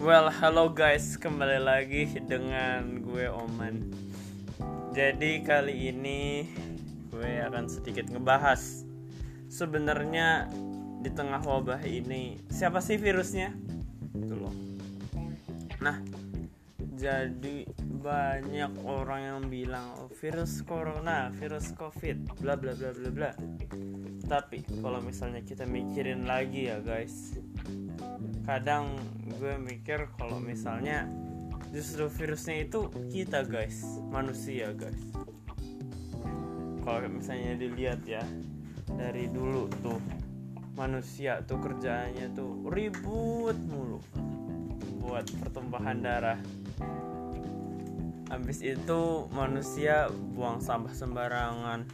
Well, halo guys, kembali lagi dengan gue Oman. Jadi kali ini gue akan sedikit ngebahas sebenarnya di tengah wabah ini siapa sih virusnya? Itu loh. Nah, jadi banyak orang yang bilang oh, virus corona, virus covid, bla bla bla bla bla. Tapi kalau misalnya kita mikirin lagi ya guys, kadang gue mikir kalau misalnya justru virusnya itu kita guys. Manusia guys. Kalau misalnya dilihat ya dari dulu tuh manusia tuh kerjaannya tuh ribut mulu buat pertumpahan darah habis itu manusia buang sampah sembarangan.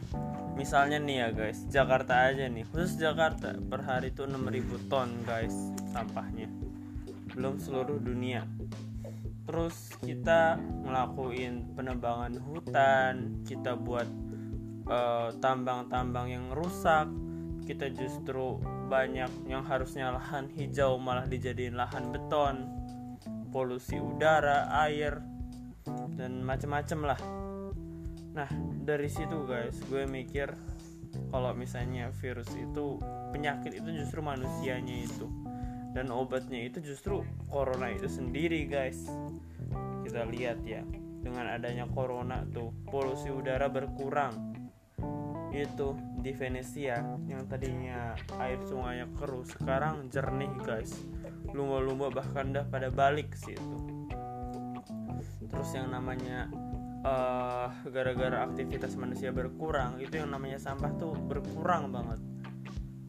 Misalnya nih ya guys Jakarta aja nih. Khusus Jakarta per hari itu 6000 ton guys sampahnya. Belum seluruh dunia. Terus kita ngelakuin penebangan hutan kita buat tambang tambang-tambang yang rusak. Kita justru banyak yang harusnya lahan hijau malah dijadiin lahan beton. Polusi udara air dan macem-macem lah. Nah dari situ guys gue mikir kalau misalnya virus itu penyakit itu justru manusianya itu. Dan obatnya itu justru corona itu sendiri guys. Kita lihat ya dengan adanya corona tuh polusi udara berkurang. Itu di Venesia yang tadinya air sungainya keruh sekarang jernih guys. Lumba-lumba bahkan dah pada balik sih itu terus yang namanya uh, gara-gara aktivitas manusia berkurang itu yang namanya sampah tuh berkurang banget.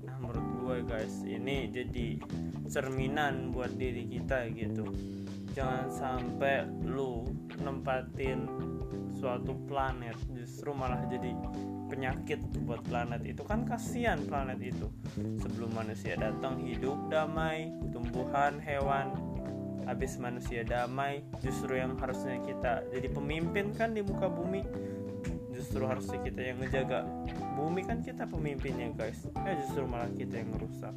Nah menurut gue guys ini jadi cerminan buat diri kita gitu. Jangan sampai lu nempatin suatu planet justru malah jadi penyakit buat planet itu. Kan kasihan planet itu. Sebelum manusia datang hidup damai tumbuhan hewan habis manusia damai justru yang harusnya kita jadi pemimpin kan di muka bumi. Justru harusnya kita yang ngejaga bumi kan kita pemimpinnya guys. Ya justru malah kita yang merusak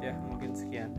ya mungkin sekian